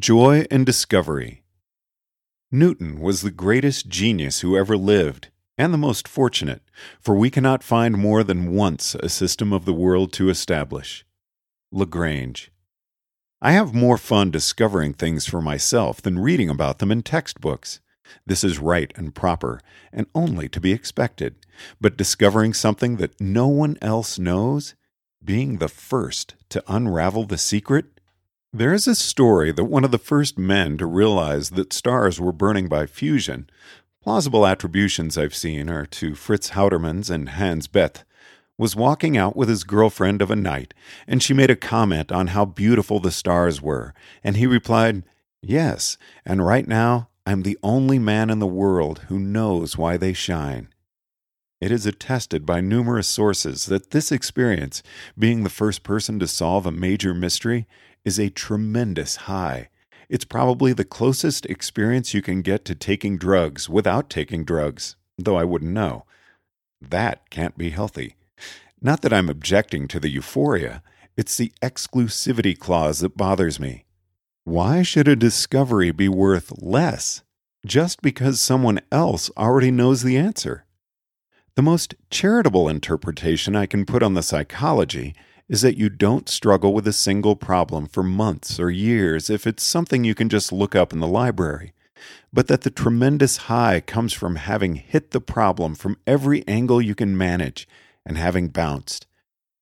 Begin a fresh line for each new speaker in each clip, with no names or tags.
Joy in Discovery Newton was the greatest genius who ever lived, and the most fortunate, for we cannot find more than once a system of the world to establish. Lagrange. I have more fun discovering things for myself than reading about them in textbooks. This is right and proper, and only to be expected. But discovering something that no one else knows, being the first to unravel the secret, there is a story that one of the first men to realize that stars were burning by fusion. Plausible attributions I've seen are to Fritz Houtermans and Hans Bethe. Was walking out with his girlfriend of a night, and she made a comment on how beautiful the stars were, and he replied, Yes, and right now I'm the only man in the world who knows why they shine. It is attested by numerous sources that this experience, being the first person to solve a major mystery, is a tremendous high. It's probably the closest experience you can get to taking drugs without taking drugs, though I wouldn't know. That can't be healthy. Not that I'm objecting to the euphoria, it's the exclusivity clause that bothers me. Why should a discovery be worth less just because someone else already knows the answer? The most charitable interpretation I can put on the psychology is that you don't struggle with a single problem for months or years if it's something you can just look up in the library, but that the tremendous high comes from having hit the problem from every angle you can manage and having bounced,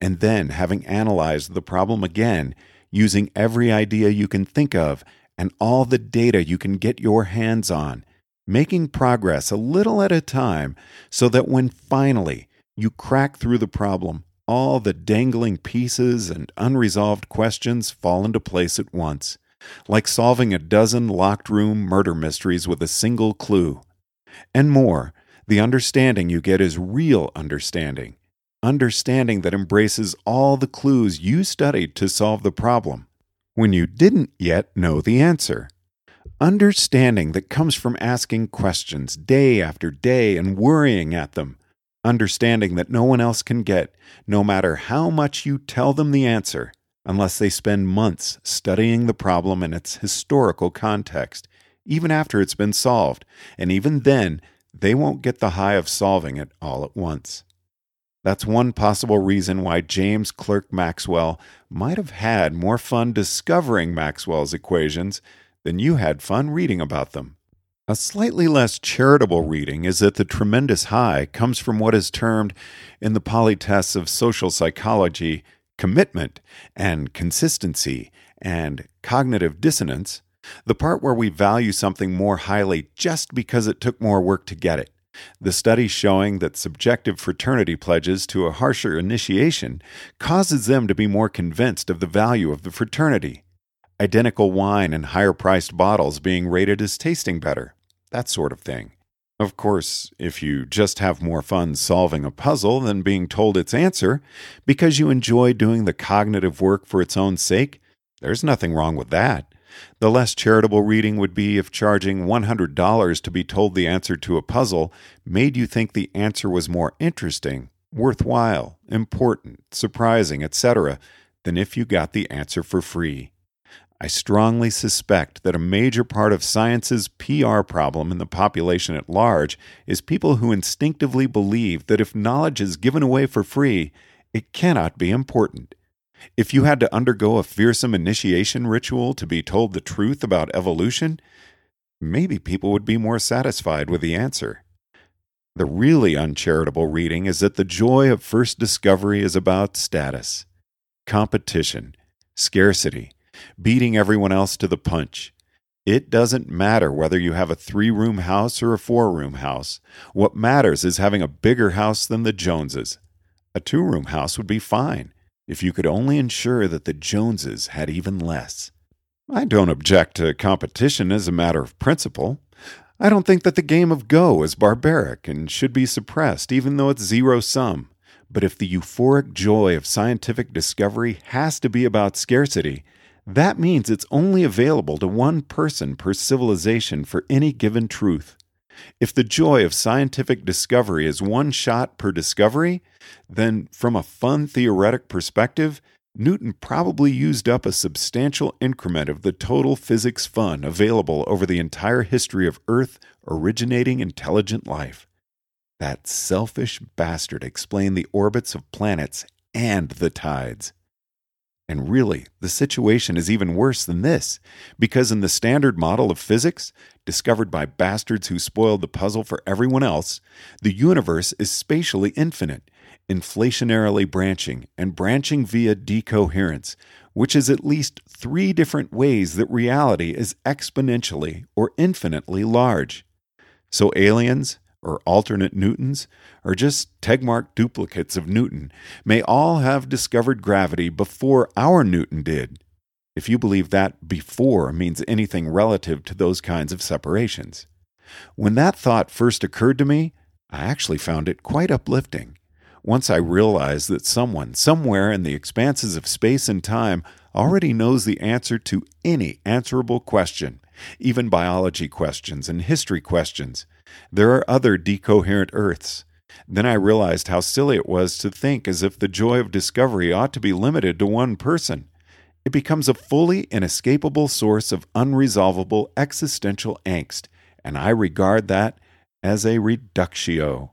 and then having analyzed the problem again using every idea you can think of and all the data you can get your hands on, making progress a little at a time so that when finally you crack through the problem, all the dangling pieces and unresolved questions fall into place at once, like solving a dozen locked room murder mysteries with a single clue. And more, the understanding you get is real understanding, understanding that embraces all the clues you studied to solve the problem when you didn't yet know the answer. Understanding that comes from asking questions day after day and worrying at them understanding that no one else can get, no matter how much you tell them the answer, unless they spend months studying the problem in its historical context, even after it's been solved, and even then, they won't get the high of solving it all at once. That's one possible reason why James Clerk Maxwell might have had more fun discovering Maxwell's equations than you had fun reading about them. A slightly less charitable reading is that the tremendous high comes from what is termed in the politesse of social psychology commitment and consistency and cognitive dissonance, the part where we value something more highly just because it took more work to get it. The study showing that subjective fraternity pledges to a harsher initiation causes them to be more convinced of the value of the fraternity. Identical wine and higher priced bottles being rated as tasting better that sort of thing. Of course, if you just have more fun solving a puzzle than being told its answer because you enjoy doing the cognitive work for its own sake, there's nothing wrong with that. The less charitable reading would be if charging $100 to be told the answer to a puzzle made you think the answer was more interesting, worthwhile, important, surprising, etc., than if you got the answer for free. I strongly suspect that a major part of science's PR problem in the population at large is people who instinctively believe that if knowledge is given away for free, it cannot be important. If you had to undergo a fearsome initiation ritual to be told the truth about evolution, maybe people would be more satisfied with the answer. The really uncharitable reading is that the joy of first discovery is about status, competition, scarcity beating everyone else to the punch. It doesn't matter whether you have a three room house or a four room house. What matters is having a bigger house than the Joneses. A two room house would be fine if you could only ensure that the Joneses had even less. I don't object to competition as a matter of principle. I don't think that the game of Go is barbaric and should be suppressed, even though it's zero sum. But if the euphoric joy of scientific discovery has to be about scarcity, that means it's only available to one person per civilization for any given truth. If the joy of scientific discovery is one shot per discovery, then from a fun theoretic perspective, Newton probably used up a substantial increment of the total physics fun available over the entire history of Earth originating intelligent life. That selfish bastard explained the orbits of planets and the tides. And really, the situation is even worse than this, because in the standard model of physics, discovered by bastards who spoiled the puzzle for everyone else, the universe is spatially infinite, inflationarily branching, and branching via decoherence, which is at least three different ways that reality is exponentially or infinitely large. So aliens, or alternate Newtons, or just Tegmark duplicates of Newton, may all have discovered gravity before our Newton did, if you believe that before means anything relative to those kinds of separations. When that thought first occurred to me, I actually found it quite uplifting. Once I realized that someone, somewhere in the expanses of space and time, already knows the answer to any answerable question, even biology questions and history questions. There are other decoherent Earths. Then I realized how silly it was to think as if the joy of discovery ought to be limited to one person. It becomes a fully inescapable source of unresolvable existential angst, and I regard that as a reductio.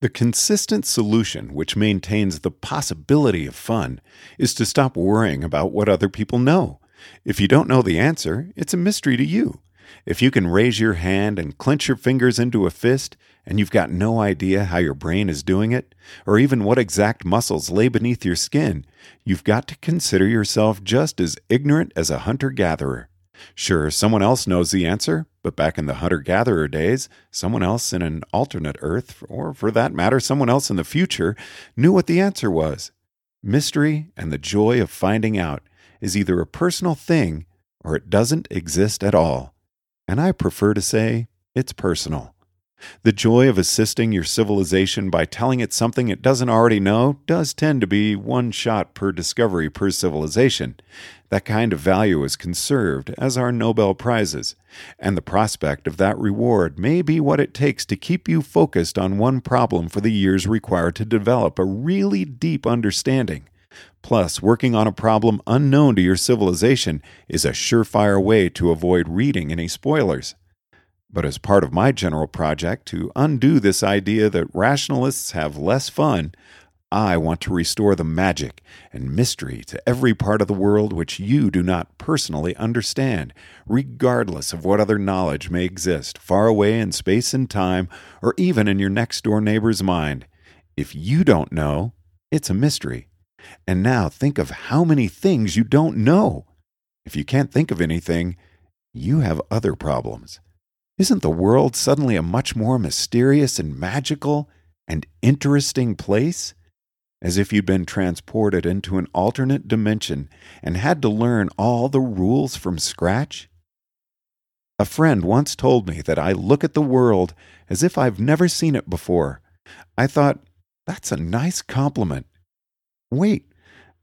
The consistent solution, which maintains the possibility of fun, is to stop worrying about what other people know. If you don't know the answer, it's a mystery to you. If you can raise your hand and clench your fingers into a fist, and you've got no idea how your brain is doing it, or even what exact muscles lay beneath your skin, you've got to consider yourself just as ignorant as a hunter gatherer. Sure, someone else knows the answer, but back in the hunter gatherer days, someone else in an alternate Earth, or for that matter, someone else in the future, knew what the answer was. Mystery and the joy of finding out is either a personal thing or it doesn't exist at all. And I prefer to say it's personal. The joy of assisting your civilization by telling it something it doesn't already know does tend to be one shot per discovery per civilization. That kind of value is conserved, as are Nobel Prizes, and the prospect of that reward may be what it takes to keep you focused on one problem for the years required to develop a really deep understanding. Plus, working on a problem unknown to your civilization is a surefire way to avoid reading any spoilers. But as part of my general project to undo this idea that rationalists have less fun, I want to restore the magic and mystery to every part of the world which you do not personally understand, regardless of what other knowledge may exist far away in space and time, or even in your next door neighbor's mind. If you don't know, it's a mystery. And now think of how many things you don't know. If you can't think of anything, you have other problems. Isn't the world suddenly a much more mysterious and magical and interesting place? As if you'd been transported into an alternate dimension and had to learn all the rules from scratch? A friend once told me that I look at the world as if I've never seen it before. I thought, that's a nice compliment. Wait,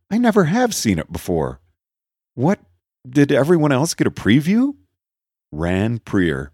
I never have seen it before. What? Did everyone else get a preview? Ran Prieur.